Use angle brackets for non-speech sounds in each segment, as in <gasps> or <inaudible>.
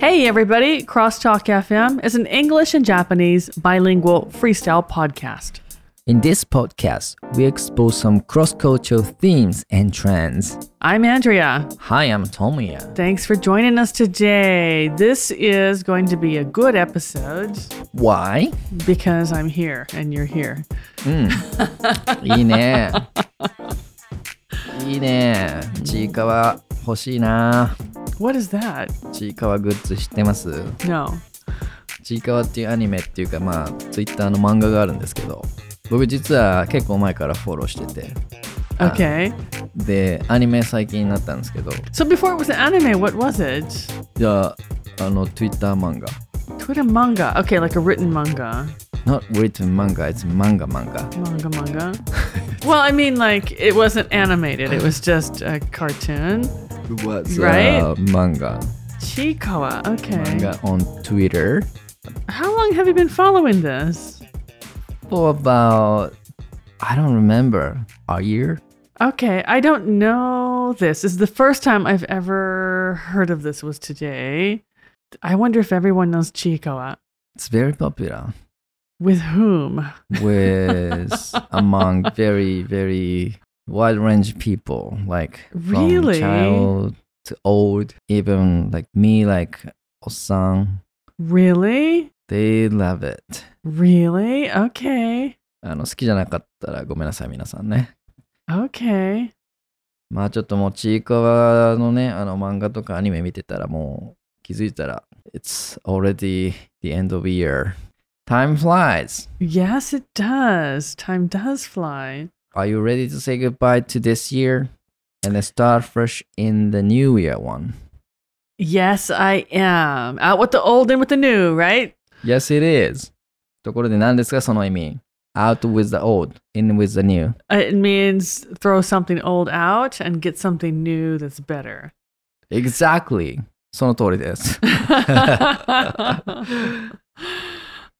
Hey, everybody! Crosstalk FM is an English and Japanese bilingual freestyle podcast. In this podcast, we explore some cross cultural themes and trends. I'm Andrea. Hi, I'm Tomoya. Thanks for joining us today. This is going to be a good episode Why? because I'm here and you're here. <laughs> いいね。いいね。ちいかわ欲しいな。 What is that? ちいかわグッズ知ってます No. ちいかわっていうアニメっていうかまあツイッターの漫画があるんですけど僕実は結構前からフォローしてて Okay. でアニメ最近になったんですけど So before it was an anime, what was it? じゃああの Twitter 漫画 Twitter manga. Okay, like a written manga. Not written manga, it's 漫画漫画 Manga manga. <laughs> well, I mean, like, it wasn't animated, it was just a cartoon. What's uh, Right? manga? Chiikawa. Okay. Manga on Twitter How long have you been following this? for about I don't remember a year. Okay, I don't know this. This is the first time I've ever heard of this was today. I wonder if everyone knows Chiikawa. It's very popular With whom? with <laughs> among very very wide range of people like Really? from child to old, even like me, like Osan. Really? They love it. Really? Okay. あの好きじゃなかったらごめんなさい皆さんね。 Okay. まあちょっともうちいかわのね、あの漫画とかアニメ見てたらもう気づいたら、It's already the end of the year. Time flies. Yes, it does. Time does fly. Are you ready to say goodbye to this year? And then start fresh in the new year one. Yes, I am. Out with the old and with the new, right? Yes, it is. ところで何ですかその意味 ?out with the old, in with the new. It means throw something old out and get something new that's better. Exactly. その通りです。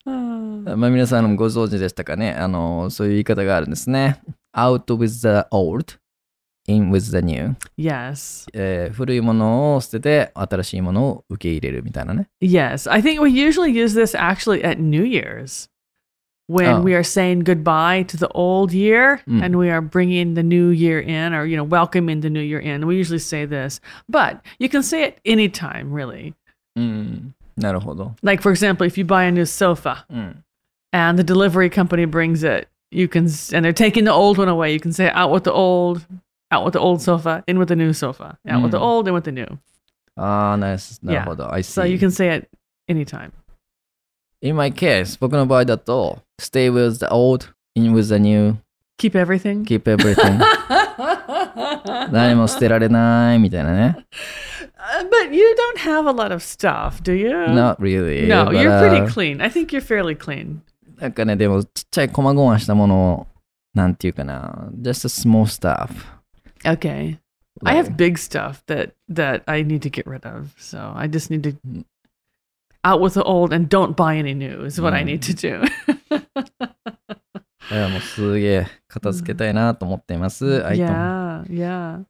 まあ皆さんもご存知でしたかねあの、そういう言い方があるんですね。 <laughs> <laughs> out with the old, in with the new. yes. えー古いものを捨てて新しいものを受け入れるみたいなね。 Yes. I think we usually use this actually at New Year's when Oh. we are saying goodbye to the old year Mm. and we are bringing the new year in or, you know, welcoming the new year in. We usually say this, but you can say it anytime, really. うん。なるほど。 Like, for example, if you buy a new sofa うん。 and the delivery company brings it, you can, s- and they're taking the old one away, you can say out with the old, out with the old sofa, in with the new sofa, out with the Mm. old, in with the new. ああ、ナイス。なるほど。I So you see. can say it anytime. In my case, 僕の場合だと、stay with the old, in with the new, Keep everything. keep everything. <laughs> 何も捨てられないみたいなね。 Uh, but you don't have a lot of stuff, do you? Not really. No, but, you're pretty uh, clean. I think you're fairly clean. なんかね、でもちっちゃい細々したものを、なんていうかな、just a small stuff. Okay. I have big stuff that that I need to get rid of. So I just need to Mm. out with the old and don't buy any new is what I need to do. いやもうすげえ片付けたいなと思っています。yeah, yeah.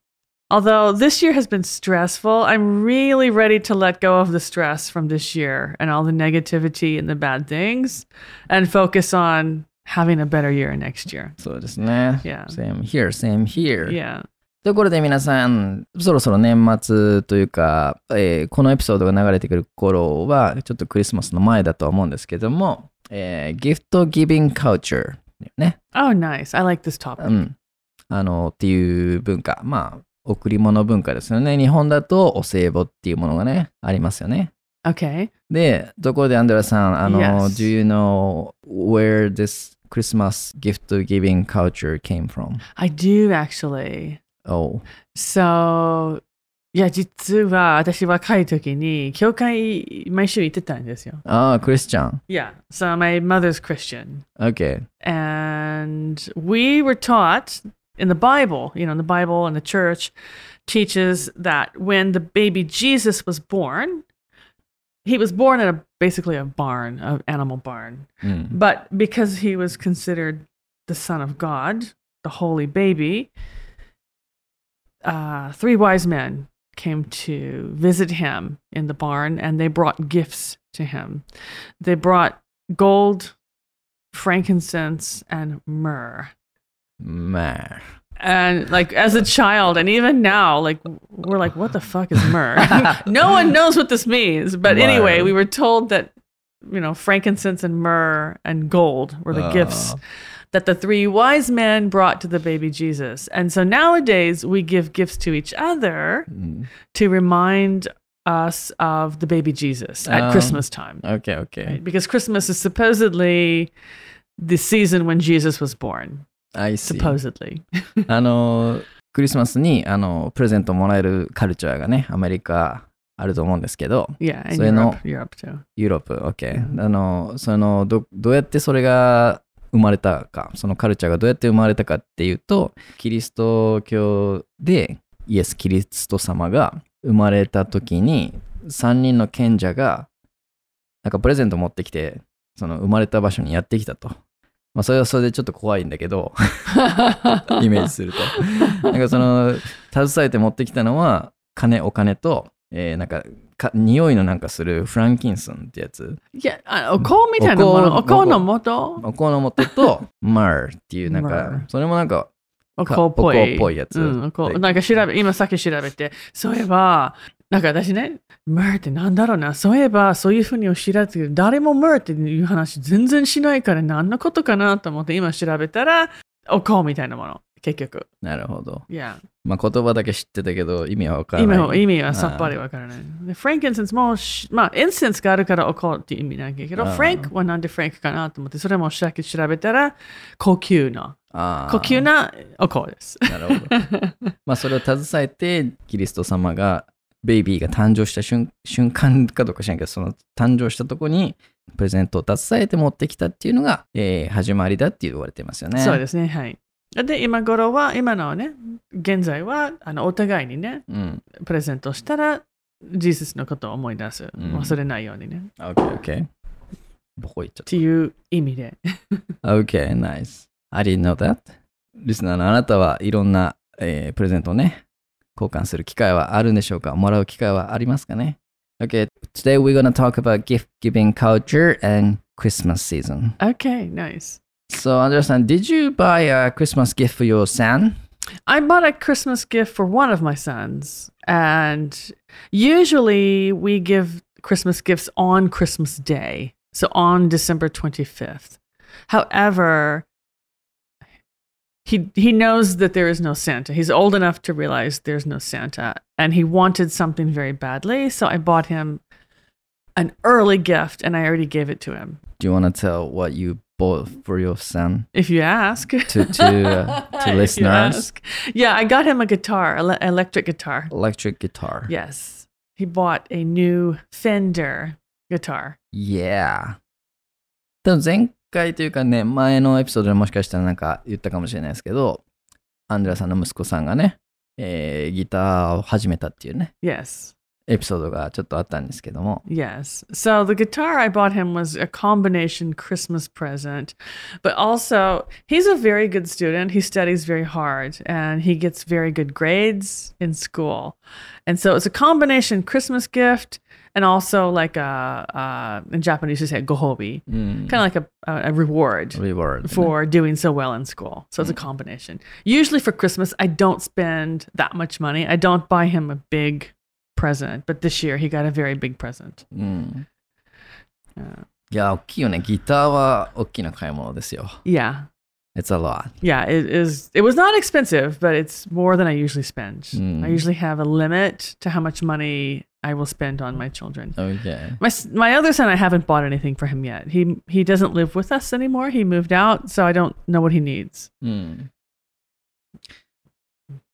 Although this year has been stressful, I'm really ready to let go of the stress from this year and all the negativity and the bad things and focus on having a better year next year. そうですね。 Yeah. Same here, same here. Yeah. ところで皆さん、そろそろ年末というか、えーこのエピソードが流れてくる頃は、ちょっとクリスマスの前だとは思うんですけども、えー、ギフトギビングカルチャーね。 Oh, nice. I like this topic. うん。あの、っていう文化。まあ、 贈り物文化ですよね。日本だとお歳暮っていうものがね、ありますよね。Okay. で、ところでアンドレさん、あの、Yes. do you know where this Christmas gift giving culture came from? I do actually. Oh, So, いや、実は私若い時に教会毎週行ってたんですよ。ああ、クリスチャン。Yeah. So my mother's Christian. OK。And we were taught in the Bible, you know, in the Bible and the church teaches that when the baby Jesus was born, he was born in a basically a barn, an animal barn. うん。But because he was considered the son of God, the holy baby, uh, three wise men came to visit him in the barn and they brought gifts to him. They brought gold, frankincense, and myrrh. Myrrh. And like as a child, and even now, like we're like, what the fuck is myrrh? <laughs> no one knows what this means. But anyway, we were told that you know frankincense and myrrh and gold were the gifts that the three wise men brought to the baby Jesus. And so nowadays we give gifts to each other Mm. to remind us of the baby Jesus at um, Christmas time. Okay, okay. Because Christmas is supposedly the season when Jesus was born. I see. Supposedly. <laughs> あの、クリスマスにあのプレゼントもらえるカルチャーがね、アメリカあると思うんですけど、Yeah, それの Europe, Europe too. ユーロップ、OK。うんあの、そのど、どうやってそれが生まれたか、そのカルチャーがどうやって生まれたかっていうと、キリスト教でイエス・キリスト様が生まれた時に、3人の賢者が、なんかプレゼント持ってきて、その生まれた場所にやってきたと。まあ、それはそれでちょっと怖いんだけど、<laughs> イメージすると。なんかその、携えて持ってきたのは、金、お金と、えーなんかか、匂いのなんかするフランキンソンってやつ。Yeah, あお香みたいなもの。おお香香の元？お香の素と、マーっていう、なんかそれもなんか、お香っぽい。っぽいやつうん、なんか調べ、今さっき調べて、そういえば、なんか私ね、ムーってなんだろうな、そういえばそういうふうにおっしゃってる誰もムーっていう話全然しないから何のことかなと思って今調べたら、お香みたいなもの、結局。なるほど。いや、まあ言葉だけ知ってたけど、意味はわから意味ない。は意味はさっぱりわからない。でフランキンセンスもし、まあ、インセンスがあるからお香っていう意味なんだけど、フランクはなんでフランクかなと思って、それもさっき調べたら、高級な、あー高級なお香です。なるほど。<laughs> まあそれを携えて、キリスト様が、ベイビーが誕生した瞬瞬間かどうか知らんけど、その誕生したとこに、プレゼントを携えて持ってきたっていうのが、えー始まりだって言われてますよね。そうですね、はい。で、今頃は、今のね、現在は、あのお互いにね、うん。プレゼントしたら、ジーサスのことを思い出す。ん忘れないようにね。OK, OK. どこ行っちゃっっていう意味で。た ?OK, nice. I didn't know that. リスナーのあなたはいろんな、えー、プレゼントをね、交換する機会はあるんでしょうかもらう機会はありますかね Okay, today we're gonna talk about gift giving culture and Christmas season. Okay, nice. So, Andrea-san, did you buy a Christmas gift for your son? I bought a Christmas gift for one of my sons. And usually we give Christmas gifts on Christmas Day, so on December 25th. However, he he knows that there is no Santa. He's old enough to realize there's no Santa, and he wanted something very badly. So I bought him an early gift, and I already gave it to him. Do you want to tell what you bought for your son? If you ask, to to, uh, to <laughs> listeners. Yeah, I got him a guitar, ele- electric guitar. Electric guitar. Yes, he bought a new Fender guitar. Yeah. Don't think 回というかね、前のエピソードでもしかしたらなんか言ったかもしれないですけど、アンドレアさんの息子さんがね、えーギターを始めたっていうね、 Yes. エピソードがちょっとあったんですけども、 Yes. So the guitar I bought him was a combination Christmas present, but also he's a very good student. He studies very hard and he gets very good grades in school. And so it's a combination Christmas gift and also like a, uh, in Japanese, you say gohobi, うん、 kind of like a, a, a reward. reward、 for doing so well in school. So it's a combination. Usually for Christmas, I don't spend that much money. I don't buy him a big present, but this year he got a very big present. うん。 Uh, いや、大きいよね。ギターは大きな買い物ですよ。 yeah. It's a lot. Yeah, it is. It was not expensive, but it's more than I usually spend. Mm. I usually have a limit to how much money I will spend on my children. Okay. My s- my other son, I haven't bought anything for him yet. He he doesn't live with us anymore. He moved out, so I don't know what he needs. うん。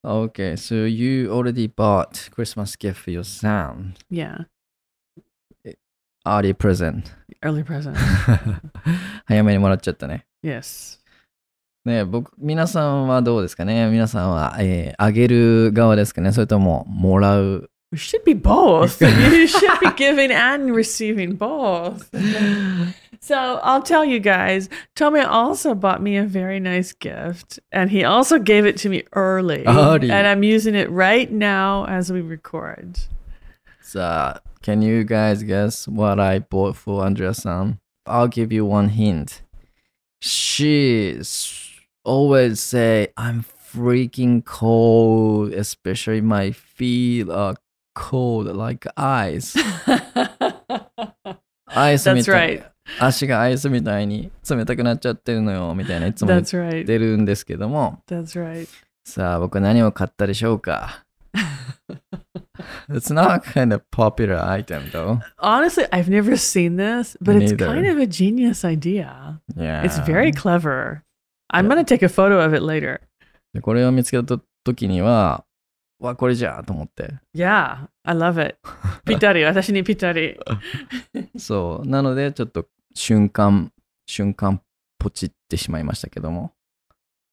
Okay, so you already bought Christmas gift for your son. Yeah, Early present. early present. <laughs> 早めにもらっちゃったね。 yes. ね僕、皆さんはどうですかね皆さんは、えーあげる側ですかねそれとも、もらう。 it should be both. <laughs> you should be giving and receiving both. So I'll tell you guys, Tommy also bought me a very nice gift, and he also gave it to me early. Oh, early. And I'm using it right now as we record. So, can you guys guess what I bought for Andrea-san? I'll give you one hint. She always say, "I'm freaking cold," especially my feet are cold like ice. <laughs> アイスみ That's たい right. 足がアイスみたいに冷たくなっちゃってるのよみたいないつも言っ That's right. てるんですけども That's right. さあ僕何を買ったでしょうか <laughs> It's not kind of popular item though. Honestly, I've never seen this, but Me it's neither. kind of a genius idea. Yeah. It's very clever. I'm going to take a photo of it later. でこれを見つけた時には、 わ、これじゃと思って。Yeah, I love it. ぴったり、私にぴったり。そう。なので、ちょっと瞬間、瞬間ポチってしまいましたけども。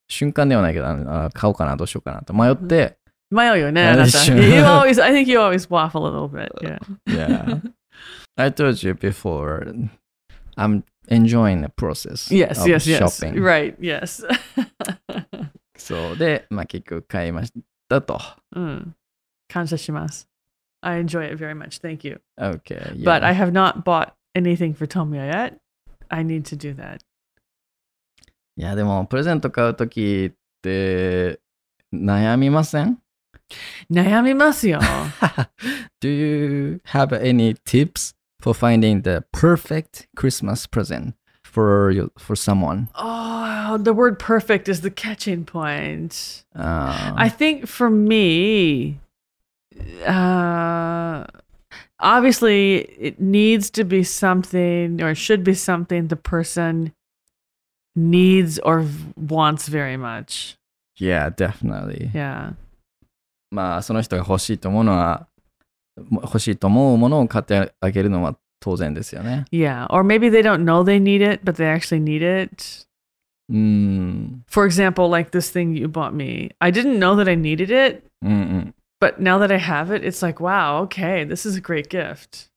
瞬間ではないけど、ああ買おうかな、どうしようかなと迷って、迷うよね、ああなた。You always, I think you always waffle a little bit. Yeah. yeah. I told you before, I'm enjoying the process Yes, yes, yes. shopping. Right, yes. そうで、まあ結局買いましたと。うん。感謝します。I enjoy it very much. Thank you. Okay. Yeah. But I have not bought anything for Tomia yet. I need to do that. いや、でも、プレゼント買うときって、悩みません悩みますよ。 Do <laughs> you have any tips for finding the perfect Christmas present for you, for someone? oh, the word perfect is the catching point. Uh, I think for me, uh, obviously, it needs to be something or should be something the person needs or v- wants very much. yeah, definitely. Yeah. まあ、その人が欲しいと思うのは、も欲しいと思うものを買ってあげるのは 当然ですよね。 Yeah. Or maybe they don't know they need it, but they actually need it. うーん。 For example, like this thing you bought me. I didn't know that I needed it, うんうん。 but now that I have it, it's like, wow, okay, this is a great gift.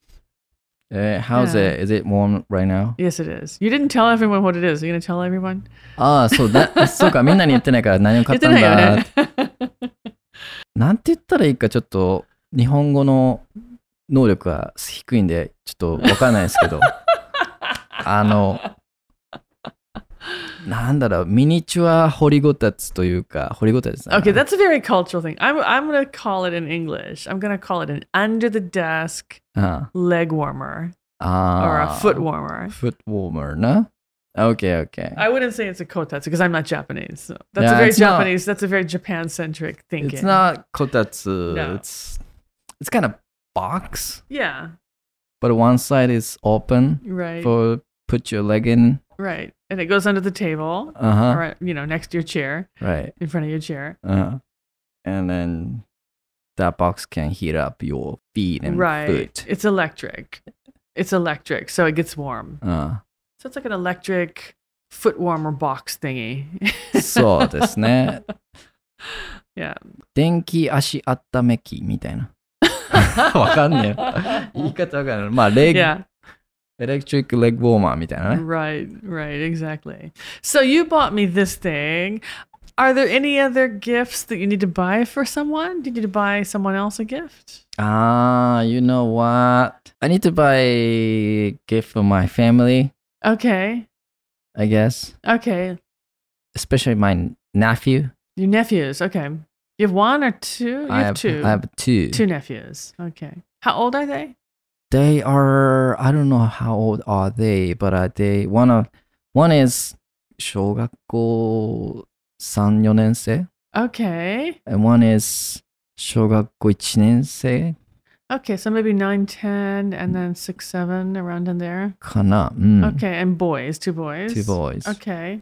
えー how's Yeah. it? Is it warm right now? Yes, it is. You didn't tell everyone what it is. Are you going to tell everyone? ああ、そうだ。そうか、みんなに言ってないから何を買ったん言ってないよだね。なんて言ったらいいかちょっと日本語の <laughs> <laughs> 能力が低いんでちょっとわかんないですけどあのなんだろうミニチュア掘りごたつというか掘りごたつ Okay, that's a very cultural thing. I'm I'm gonna call it in English. I'm gonna call it an under the desk あ leg warmer あ or a ー foot warmer. フットウォーマーな OK OK I wouldn't say it's a kotatsu because I'm not Japanese. So that's Yeah, a very it's not- Japanese. That's a very Japan centric thinking. It's not こたつ No. it's it's kind of box Yeah. but one side is open Right. for put your leg in Right. And it goes under the table uh-huh or you know next to your chair, right in front of your chair. Uh, and then that box can heat up your feet and right. foot. It's electric. It's electric, so it gets warm. Uh, So it's like an electric foot warmer box thingy. そうですね。 yeah. <laughs> 電気足温め機みたいな。 <laughs> わかんねえ。言い方わかんない。まあ、レッグ、 <laughs> Yeah. エレクトリックレッグウォーマーみたいなね。 Right, right, exactly. So you bought me this thing. Are there any other gifts that you need to buy for someone? Did you need to buy someone else a gift? ああ、you know what? I need to buy a gift for my family, Okay. I guess. Okay. Especially my nephew. Your nephews. Okay. You have one or two? You I have, have, two. I have two. two nephews. Okay. How old are they? They are I don't know how old are they, but uh, they one of one is 小学校3、4年生 Okay. and one is 小学校1年生 Okay. So maybe nine, ten, and then six, seven, around in there. かな、うん、 Okay. And boys, two boys. two boys. Okay.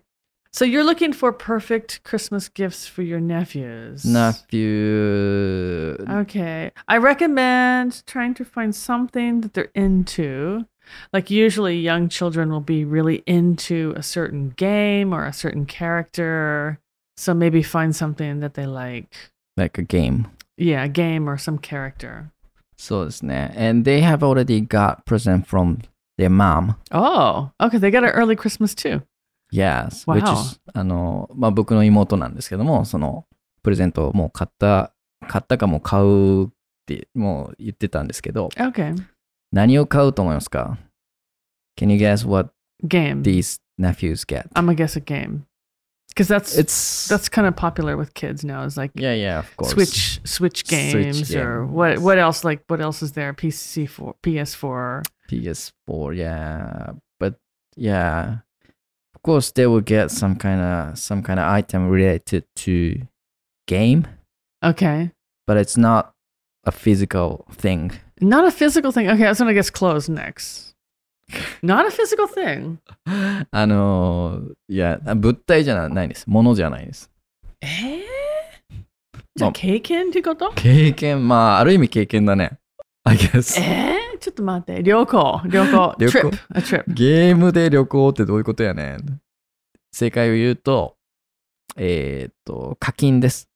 So you're looking for perfect Christmas gifts for your nephews. Nephew. Okay. I recommend trying to find something that they're into. Like usually young children will be really into a certain game or a certain character. So maybe find something that they like. Like a game. Yeah, a game or some character. So it's that. And they have already got present from their mom. Oh, okay. They got an early Christmas too. Yes, Wow. which is あの、まあ、僕の妹なんですけども、そのプレゼントをもう買った、買ったかもう買うってもう言ってたんですけど、Okay. 何を買うと思いますか ?Can you guess what Game. these nephews get? I'm gonna guess a game. Because that's It's that's kind of popular with kids now. Is like yeah, yeah, of course. Switch Switch games or what what else like what else is there? PC four PS4. PS4, yeah, but yeah, of course they will get some kind of some kind of item related to game, Okay. but it's not a physical thing. Not a physical thing. Okay, I was gonna guess clothes next. Not a physical thing. <laughs> あのいや物体じゃないです。ものじゃないです。えじゃあまあ経験ってこと経験、まあある意味経験だね。I guess。えー、 ちょっと待って。旅行。旅行。<laughs> 旅行？trip. ゲームで旅行ってどういうことやねん。正解を言うと、えーっと、課金です。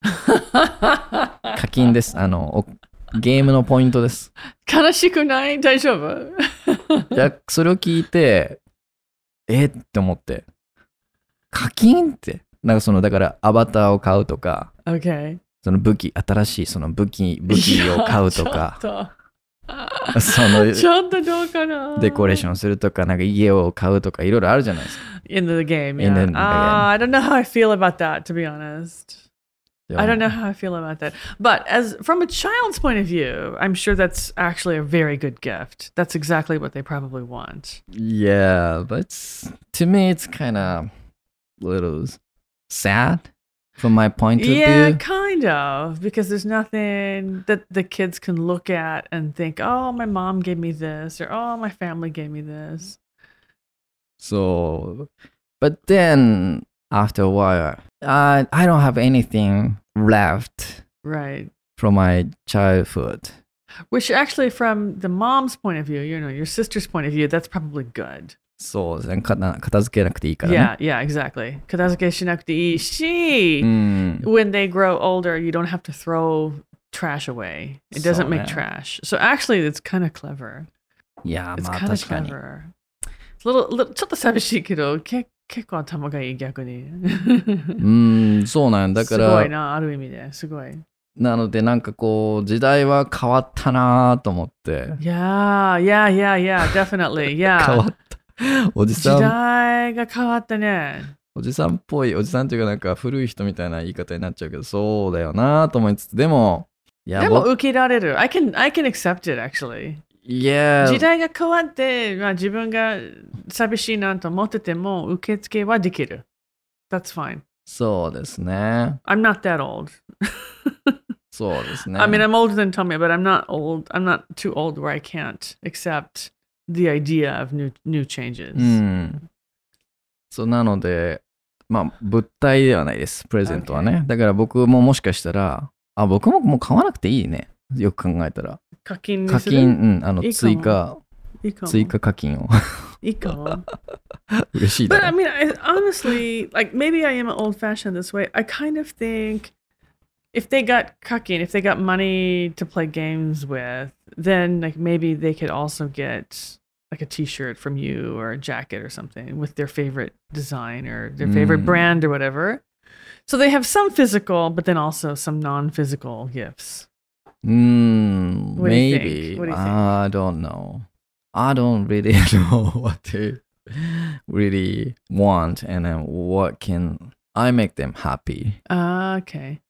<laughs> 課金です。あの、おゲームのポイントです。悲しくない？大丈夫？いや、それを聞いて、え？って思って、課金って、なんかその、だからアバターを買うとか、?Okay. その武器、新しいその武器、武器を買うとか、<laughs> そのちょっとちょっとどうかなデコレーションするとか、なんか家を買うとか、いろいろあるじゃないですか。 In the game, In yeah. the Ah, I don't know how I feel about that, to be honest. でも I don't know how I feel about that. But as from a child's point of view, I'm sure that's actually a very good gift. That's exactly what they probably want. Yeah, but it's, to me, it's kind of little sad from my point of Yeah, view. Yeah, kind of, because there's nothing that the kids can look at and think, "Oh, my mom gave me this," or "Oh, my family gave me this." So, but then after a while, I I don't have anything left Right. from my childhood. Which actually, from the mom's point of view, you know, your sister's point of view, that's probably good. そうですね。かな片付けなくていいからね。Yeah, yeah, exactly. 片付けしなくていいし、うん。when they grow older, you don't have to throw trash away. It doesn't make trash. So actually, it's kind of clever. いや、It's まあ kind of clever. It's a little, little ちょっと寂しいけど、け結構頭がいい逆に。うん、そうなんだかすごいら、な、ある意味で。すごい。なのでなんかこう、時代は変わったなと思って。Yeah, yeah, yeah, yeah, definitely. 変わ Yeah. った。<laughs> おじ時さん、代が変わったね。おじさんっぽい、おじさんっていうかなんか古い人みたいな言い方になっちゃうけど、そうだよなと思いつつ、でも、いや、でも僕受けられる。I can, I can accept it actually. いや、時代が変わって、まあ、自分が寂しいなと思ってても受付はできる。That's fine. そうですね。I'm not that old. <laughs> そうですね。I mean, I'm older than Tommy, but I'm not old. I'm not too old where I can't accept the idea of new new changes. うん。そうなので、まあ、物体ではないです、プレゼントはね。だから僕ももしかしたら、あ、僕ももう買わなくていいね。よく考えたら。課金に課金、うん、あの、追加、いい追加課金を。But <laughs> だ I ろ。mean, I, honestly, like maybe I am old fashioned this way. I kind of think if they got kakin, if they got money to play games with, then like maybe they could also get like a t-shirt from you or a jacket or something with their favorite design or their favorite Mm. brand or whatever. So they have some physical, but then also some non-physical gifts. うん、What do you maybe. think? What do you think? I don't know. I don't really <laughs> know what they really want and then what can I make them happy. Ah, okay.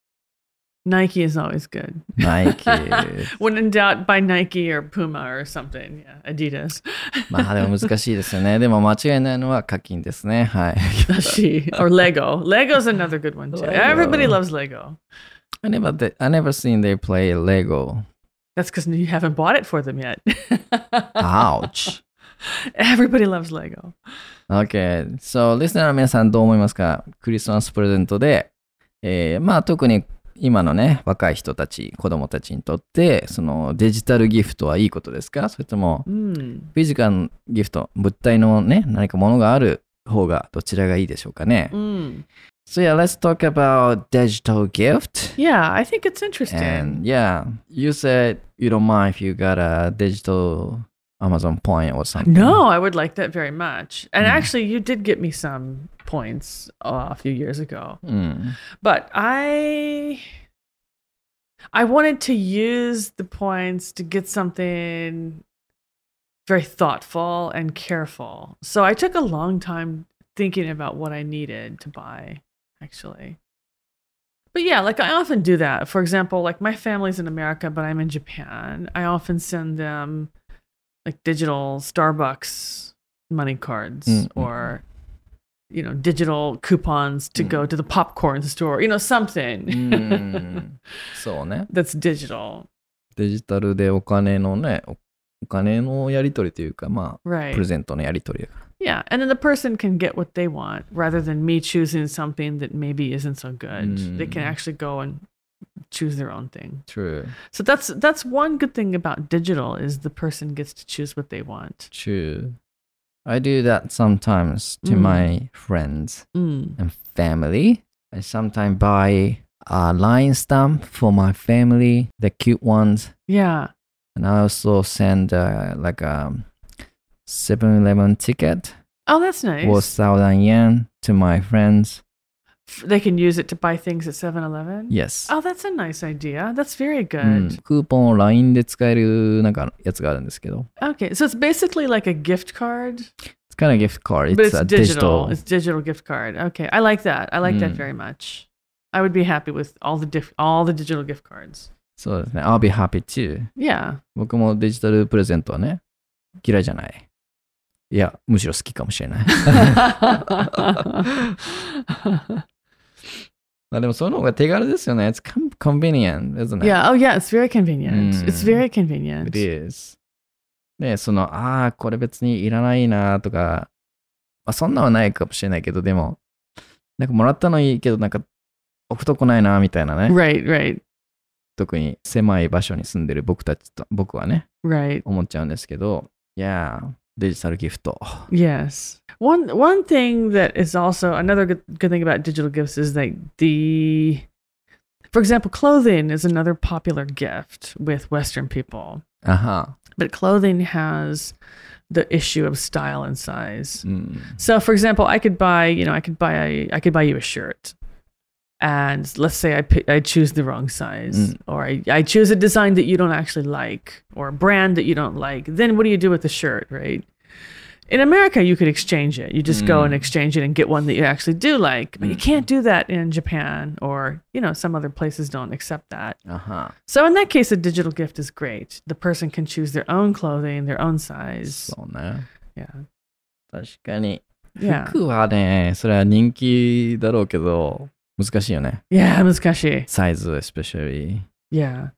Nike is always good. Nike. <laughs> When in doubt, buy Nike or Puma or something. Yeah, Adidas. <laughs> まあでも難しいですよね。でも間違いないのは課金ですね。はい。 She or <laughs> Lego. Lego's another good one too. Lego. Everybody loves Lego. I never, th- I never seen they play Lego. That's because you haven't bought it for them yet. Ouch. Everybody loves Lego. Okay. So, リスナーの皆さんどう思いますかクリスマスプレゼントで、えーまあ特に 今のね、若い人たち、子供たちにとって、そのデジタルギフトはいいことですかそれとも、Mm. フィジカルギフト、物体のね、何かものがある方がどちらがいいでしょうかね。Mm. So yeah, let's talk about digital gift. Yeah, I think it's interesting. And yeah, you said you don't mind if you got a digital Amazon point or something? No, I would like that very much. And Mm. actually, you did get me some points uh, a few years ago. うん。But I I wanted to use the points to get something very thoughtful and careful. So I took a long time thinking about what I needed to buy, actually. But yeah, like I often do that. For example, like my family's in America, but I'm in Japan. I often send them like digital Starbucks money cards Mm, mm, or you know, digital coupons to Mm. go to the popcorn store, you know, something うん。<laughs> そうね。 that's digital. デジタルでお金のね、おお金のやり取りというか、まあ、 Right. プレゼントのやり取りだから。 Yeah. And then the person can get what they want rather than me choosing something that maybe isn't so good. They can Mm. actually go and choose their own thing. True. So that's that's one good thing about digital is the person gets to choose what they want. True. I do that sometimes to Mm. my friends Mm. and family. I sometimes buy a LINE stamp for my family, the cute ones. Yeah. And I also send uh, like a 7-Eleven ticket Oh, that's nice. worth 1,000 yen to my friends. F- They can use it to buy things at 7-Eleven. Yes. Oh, that's a nice idea. That's very う good. ん、クーポンを LINE で使えるなんかやつがあるんですけど。 Okay, so it's basically like a gift card, It's kind of gift card. but It's, it's a digital. digital. It's digital gift card. Okay, I like that. I like that Mm. very much. I would be happy with all the diff- all the digital gift cards. そうですね。I'll be happy too. Yeah. 僕もデジタルプレゼントはね、嫌いじゃない。いや、むしろ好きかもしれない。 まあでもその方が手軽ですよね。It's con- convenient, isn't it? yeah. Oh, yeah. It's very convenient. It's Mm. very convenient. It is. で、その、ああ、これ別にいらないなとか、まあそんなはないかもしれないけど、でも、なんかもらったのいいけど、なんか置くとこないなみたいなね。Right. Right. 特に狭い場所に住んでる僕たちと、僕はね、Right. 思っちゃうんですけど、い digital gift. Yes. One one thing that is also another good, good thing about digital gifts is that the for example, clothing is another popular gift with Western people. Uh-huh. But clothing has the issue of style and size. Mm. So for example, I could buy, you know, I could buy a, I could buy you a shirt And let's say I pick, I choose the wrong size Mm. or I, I choose a design that you don't actually like or a brand that you don't like. Then what do you do with the shirt, right? In America, you could exchange it. You just go and Mm. exchange it and get one that you actually do like. But you Mm. can't do that in Japan or, you know, some other places don't accept that. あは。 So in that case, a digital gift is great. The person can choose their own clothing, their own size. そうね。 Yeah. 確かに。 Yeah. 服はね、それは人気だろうけど、 難しいよね。Yeah, Muskashi. サイズ、especially。Yeah.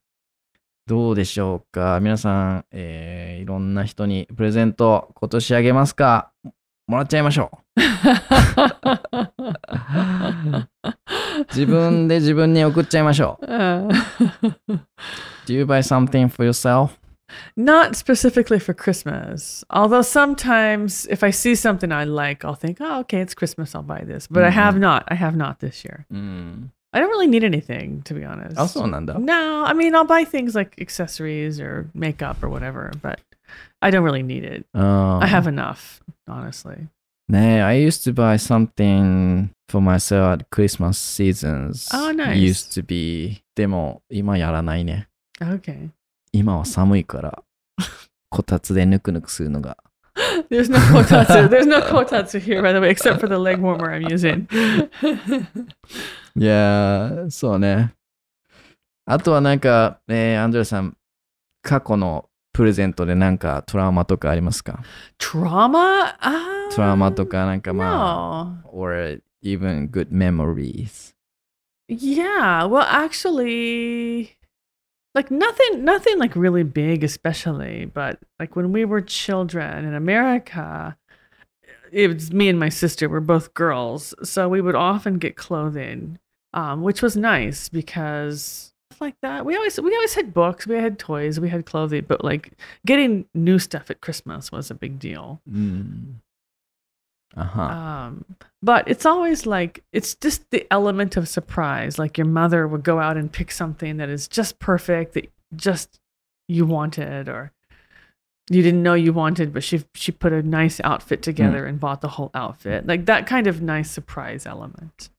どうでしょうか？皆さん、えーいろんな人にプレゼント今年あげますか？もらっちゃいましょう。自分で自分に送っちゃいましょ Uh, う。<laughs> Do you buy something for yourself? not specifically for Christmas. Although sometimes if I see something I like, I'll think, oh, okay, it's Christmas, I'll buy this. But I have not. I have not this year. うん。 I don't really need anything, to be honest. あ、そうなんだ。 No, I mean, I'll buy things like accessories or makeup or whatever, but I don't really need it. あ I have enough, honestly. ね I used to buy something for myself at Christmas seasons. Oh, nice. Used to be. でも、今やらないね。 Okay. 今は寒いから、こたつでぬくぬくするのが。There's no kotatsu. There's no kotatsu here, by the way, except for the leg warmer I'm using. いやー、そうね。あとはなんか、えーアンドレさん、過去のプレゼントでなんかトラウマとかありますか Trauma? Uh, トラウマとかなんかま no. あ、or even good memories. Yeah. Well, actually, like nothing, nothing like really big, especially. But like when we were children in America, it was me and my sister. We're both girls, so we would often get clothing, um, which was nice because like that. We always we always had books, we had toys, we had clothing, but like getting new stuff at Christmas was a big deal. う uh-huh. Um, but it's always like it's just the element of surprise. Like your mother would go out and pick something that is just perfect that just you wanted, or you didn't know you wanted, but she she put a nice outfit hmm. together mm. and bought the whole outfit. Like that kind of nice surprise element.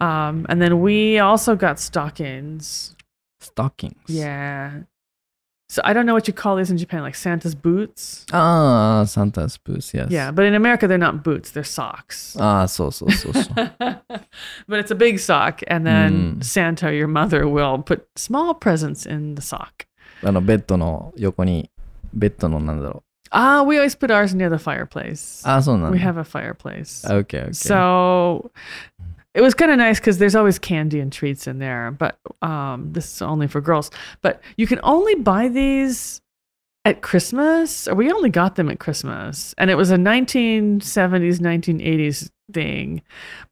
Um, and then we also got stockings. Stockings. Yeah, So I don't know what you call these in Japan, like Santa's boots. ああ、Santa's boots, yes. Yeah, but in America they're not boots; they're socks. ああ、そうそうそうそう。 <laughs> but it's a big sock, and then Mm. Santa, your mother, will put small presents in the sock. あの、ベッドの横に、ベッドのなんだろ Ah, we always put ours near the fireplace. う。ああ、そうなんだ。 we have a fireplace. Okay, okay. So it was kind of nice because there's always candy and treats in there, but um, this is only for girls. But you can only buy these at Christmas, or we only got them at Christmas, and it was a 1970s, 1980s thing.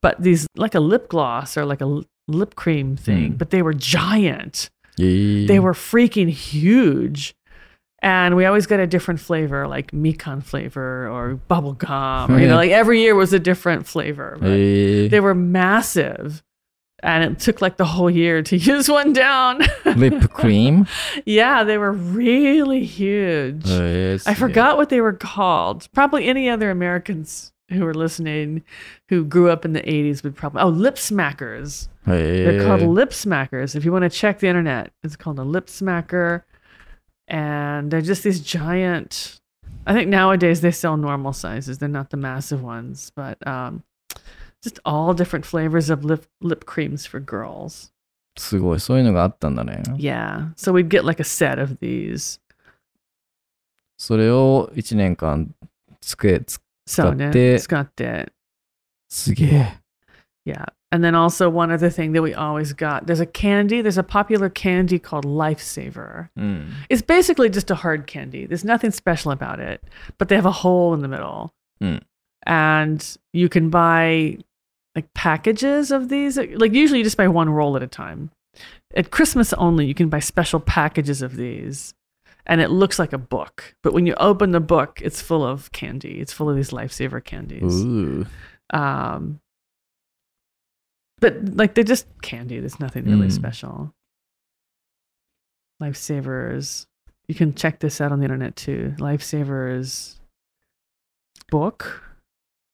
But these like a lip gloss or like a lip cream thing, Hmm. but they were giant. えー They were freaking huge and we always get a different flavor, like mikan flavor or bubble gum. Or, you know, like every year was a different flavor. Hey. Eh. They were massive, and it took like the whole year to <laughs> use one down. Lip <laughs> cream. Yeah, they were really huge. Oh, I forgot what they were called. Probably any other Americans who are listening who grew up in the 80s would probably oh lip smackers hey. they're called eh. lip smackers if you want to check the internet it's called a lip smacker And they're just these giant. I think nowadays they sell normal sizes. They're not the massive ones, but um, just all different flavors of lip lip creams for girls. すごい、そういうのがあったんだね。 Yeah. So we'd get like a set of these. それを1年間つけ、つ So 使って。 Scott すげえ。 Yeah. and then also one other thing that we always got. There's a candy. There's a popular candy called Lifesaver. Mm. It's basically just a hard candy. There's nothing special about it, but they have a hole in the middle, mm. and you can buy like packages of these. Like usually, you just buy one roll at a time. At Christmas only, you can buy special packages of these, and it looks like a book. But when you open the book, it's full of candy. It's full of these Lifesaver candies. Ooh. Um, but like they're just candy. There's nothing really Mm. special. Lifesavers. You can check this out on the internet too. Lifesavers book,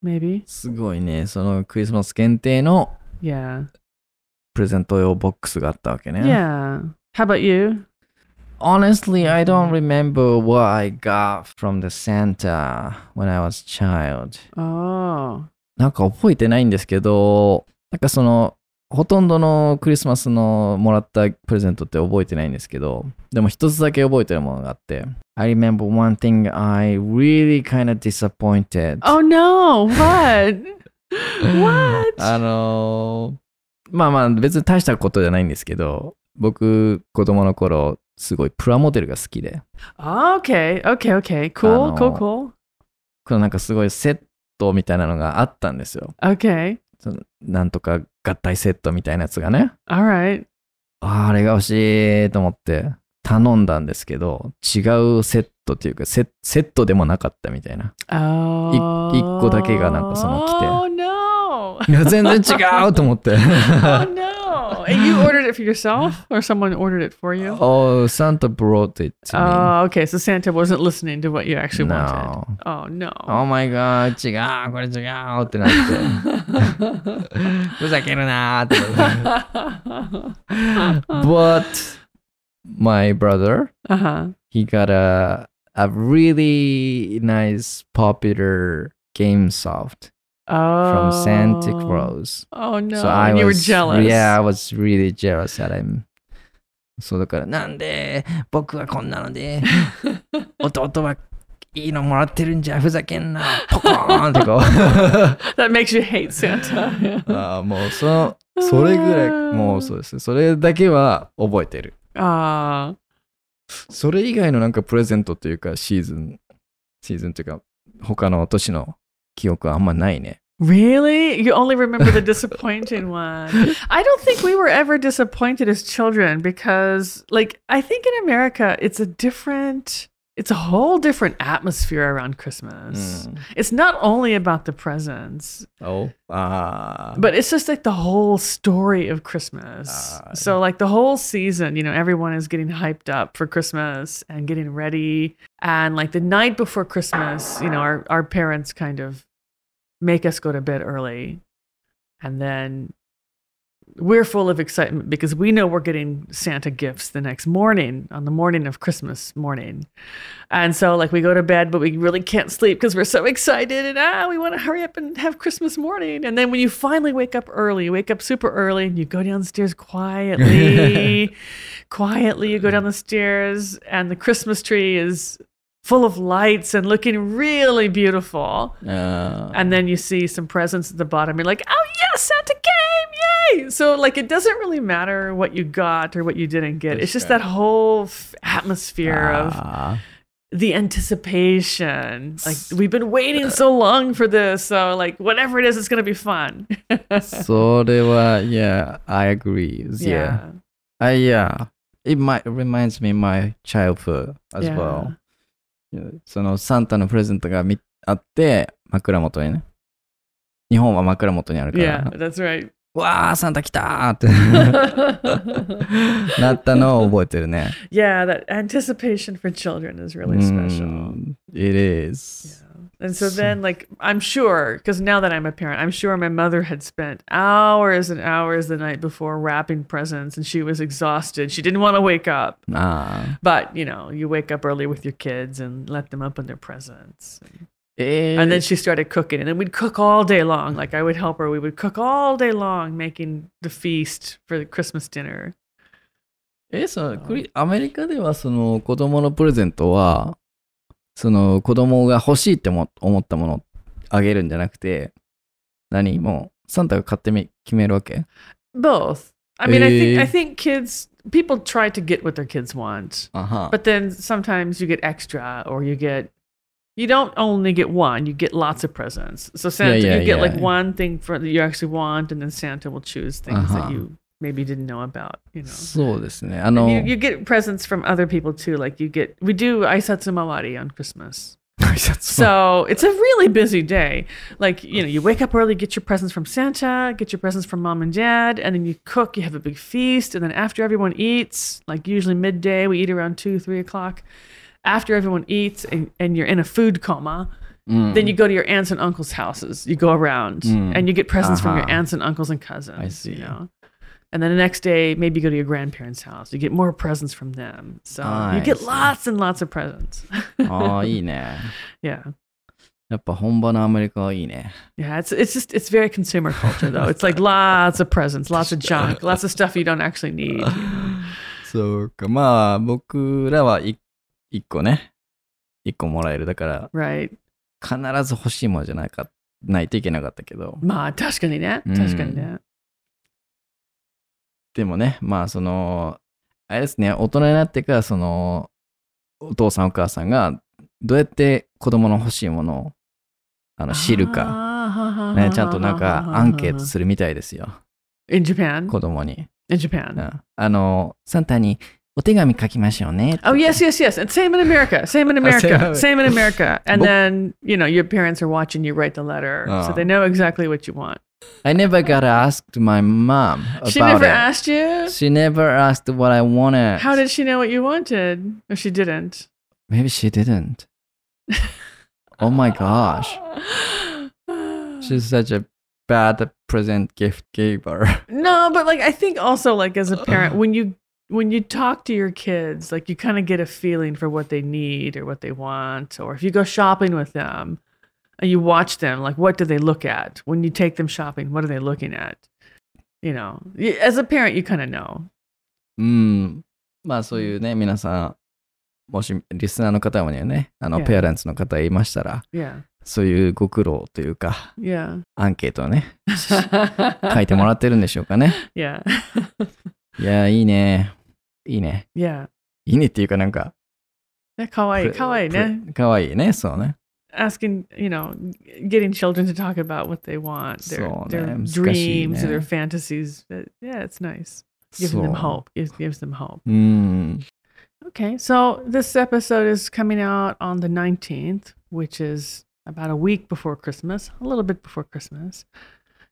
maybe. すごいね。そのクリスマス限定の Yeah. プレゼント用ボックスがあったわけね。 Yeah. How about you? Honestly, I don't remember what I got from the Santa when I was child. Oh. なんか覚えてないんですけど、 なんかその、ほとんどのクリスマスのもらったプレゼントって覚えてないんですけど、でも一つだけ覚えてるものがあって、I remember one thing I really kind of disappointed. Oh no. What? <laughs> what? あのーまあまあ別に大したことじゃないんですけど、僕子供の頃すごいプラモデルが好きで、okay. Okay. Okay. Cool. I Cool. know. Cool. このなんかすごいセットみたいなのがあったんですよ。Okay. なんとか合体セットみたいなやつがね。All right. あれが欲しいと思って頼んだんですけど、違うセットっていうかセセットでもなかったみたいな。Oh. 一個だけがなんかその来て Oh no. いや、全然違うと思って。<laughs> oh no. And you ordered <gasps> it for yourself or someone ordered it for you? oh, Santa brought it to me. Oh, okay. So Santa wasn't listening to what you actually wanted. no. Oh no. Oh my god, 違う、これ違うってなって。ふざけるなーって。But <laughs> my brother, uh-huh. he got a a really nice popular game soft Oh. from Santa Claus. Oh no. So I you were was, jealous. Yeah, I was really jealous that I'm そうだから、なんで僕はこんなので、<laughs> 弟はいいのもらってるんじゃ、ふざけんな、<laughs> ポコーンってこう。That makes you hate Santa. <laughs> ああ、もうその、それぐらい、もうそうですね。それだけは覚えてる。Ah. それ以外のなんかプレゼントっていうか、シーズン、シーズンっていうか、他の年の記憶はあんまないね。 Really? You only remember the disappointing <laughs> one. I don't think we were ever disappointed as children because, like, I think in America it's a different it's a whole different atmosphere around Christmas. Mm. It's not only about the presents. Oh, uh, but it's just like the whole story of Christmas. Uh, so, like the whole season, you know, everyone is getting hyped up for Christmas and getting ready. And like the night before Christmas, you know, our, our parents kind of make us go to bed early. And then we're full of excitement because we know we're getting Santa gifts the next morning on the morning of Christmas morning. And so like we go to bed, but we really can't sleep because we're so excited and ah, we want to hurry up and have Christmas morning. And then when you finally wake up early, you wake up super early and you go downstairs quietly, <laughs> quietly, you go down the stairs and the Christmas tree is full of lights and looking really beautiful. あー And then you see some presents at the bottom. You're like, oh, yes, Santa came. Yay. So, like, it doesn't really matter what you got or what you didn't get. It's just that whole f- atmosphere of Ah. the anticipation. Like, we've been waiting so long for this. So, like, whatever it is, it's going to be fun. <laughs> それは、yeah, I agree. Yeah. I, yeah. It might reminds me my childhood as Yeah. well. Yeah, そのサンタのプレゼントがみあって、枕元にね。日本は枕元にあるから。 Yeah, that's right. わあ、サンタ来たーって<laughs> なったのを覚えてるね。 yeah, that anticipation for children is really special. うん。It is. And so So- then, like, I'm sure, because now that I'm a parent, I'm sure my mother had spent hours and hours the night before wrapping presents and she was exhausted. She didn't want to wake up. ああ。 But, you know, you wake up early with your kids and let them open their presents. And, えー and then she started cooking. And then we'd cook all day long. Like, I would help her. We would cook all day long, making the feast for the Christmas dinner. え、そのクリアメリカではその子供のプレゼントは、その子供が欲しいっても思ったものをあげるんじゃなくて、何もうサンタが勝手に決めるわけ Both. I mean, I think, Eh. I think kids, people try to get what their kids want. あは。 But then sometimes you get extra or you get you don't only get one, you get lots of presents. So Santa yeah, you get like yeah. one thing for that you actually want and then Santa will choose things Uh-huh. that you maybe didn't know about, you know. そうですね。あ And の、 you, you get presents from other people too. Like you get we do Aisatsumawari on Christmas. <laughs> 挨拶も So it's a really busy day. Like, you know, you wake up early, get your presents from Santa, get your presents from mom and dad, and then you cook, you have a big feast. And then after everyone eats, like usually midday, we eat around two, three o'clock. after everyone eats and, and you're in a food coma, Mm. Then you go to your aunts and uncles' houses. You go around mm. and you get presents uh-huh. from your uh-huh. aunts and uncles and cousins. I see. You know? And then the next day, maybe you go to your grandparents' house. You get more presents from them. So ah, you get lots and lots of presents. oh, いいね. yeah. it's it's just it's very consumer culture though. It's like <laughs> lots of presents, lots of junk, <laughs> lots of stuff you don't actually need. <laughs> そうか。まあ僕らは一1個ね、一個もらえる。だから、Right. 必ず欲しいものじゃないか、ないといけなかったけど。まあ確かにね。うん確かにね。でもね、まあその、あれですね、大人になってから、その、お父さんお母さんが、どうやって子供の欲しいものをあの知るか、ね、ちゃんとなんかアンケートするみたいですよ、In Japan? 子供に。In Japan? んあの、サンタにお手紙書きましょうね。 Oh yes, yes, yes. And same in America. Same in America. same- Same in America. And Bo- then, you know, your parents are watching you write the letter. So Oh. they know exactly what you want. I never got asked my mom about She never it. asked you? She never asked what I wanted. How did she know what you wanted? Or she didn't? Maybe she didn't. oh my gosh. <sighs> She's such a bad present gift giver. No, but like I think also like as a parent when you when you talk to your kids, like you kind of get a feeling for what they need or what they want or if you go shopping with them and you watch them, like what do they look at? When you take them shopping, what are they looking at? You know, y- as a parent you kind of know. うん。まあそういうね、皆さん、もしリスナーの方もね、あの、 Yeah. ペアレンツの方いましたら、 Yeah. そういうご苦労というか、 Yeah. アンケートをね、書いてもらってるんでしょうかね。 yeah. <laughs> <laughs> <laughs> いや、いいね。いいね。 yeah. いいねっていうかなんか、ねかわいい、かわいいね。プかわいいね、そうね。 asking, you know, getting children to talk about what they want, their, So, their ね、難しい dreams, ね。 their fantasies. But, yeah, it's nice. Giving そう them hope. Gives, gives them hope. うん。 Okay, so this episode is coming out on the 19th, which is about a week before Christmas, a little bit before Christmas.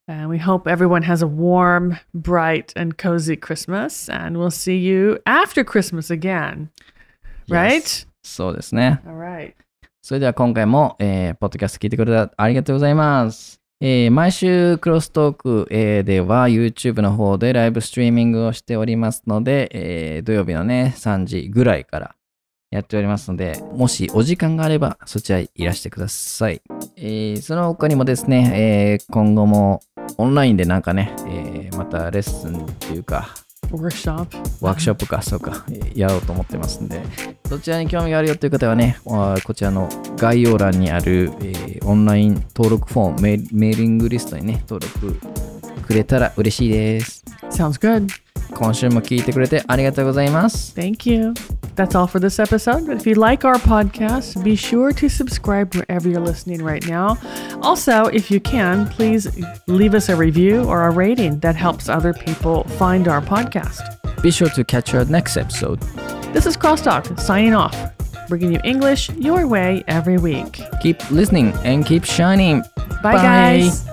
And we hope everyone has a warm, bright, and cozy Christmas. And we'll see you after Christmas again. Right? Yes そうですね。All right. それでは今回も、えーポッドキャスト聞いてくれてありがとうございます。えー毎週クロストーク、えーでは YouTube の方でライブストリーミングをしておりますので、えー土曜日のね、3時ぐらいからやっておりますので、もしお時間があればそちらへいらしてください。えーその他にもですね、えー今後もオンラインでなんかね、えーまたレッスンっていうか、Workshop？ワークショップか、そうか、えーやろうと思ってますんで、そちらに興味があるよという方はね、こちらの概要欄にある、えーオンライン登録フォームメール、メーリングリストにね、登録くれたら嬉しいです。Sounds good. 今週も聞いてくれてありがとうございます。Thank you. That's all for this episode. But if you like our podcast, be sure to subscribe wherever you're listening right now. Also, if you can, please leave us a review or a rating that helps other people find our podcast. Be sure to catch our next episode. This is Crosstalk signing off, bringing you English your way every week. Keep listening and keep shining. Bye, guys.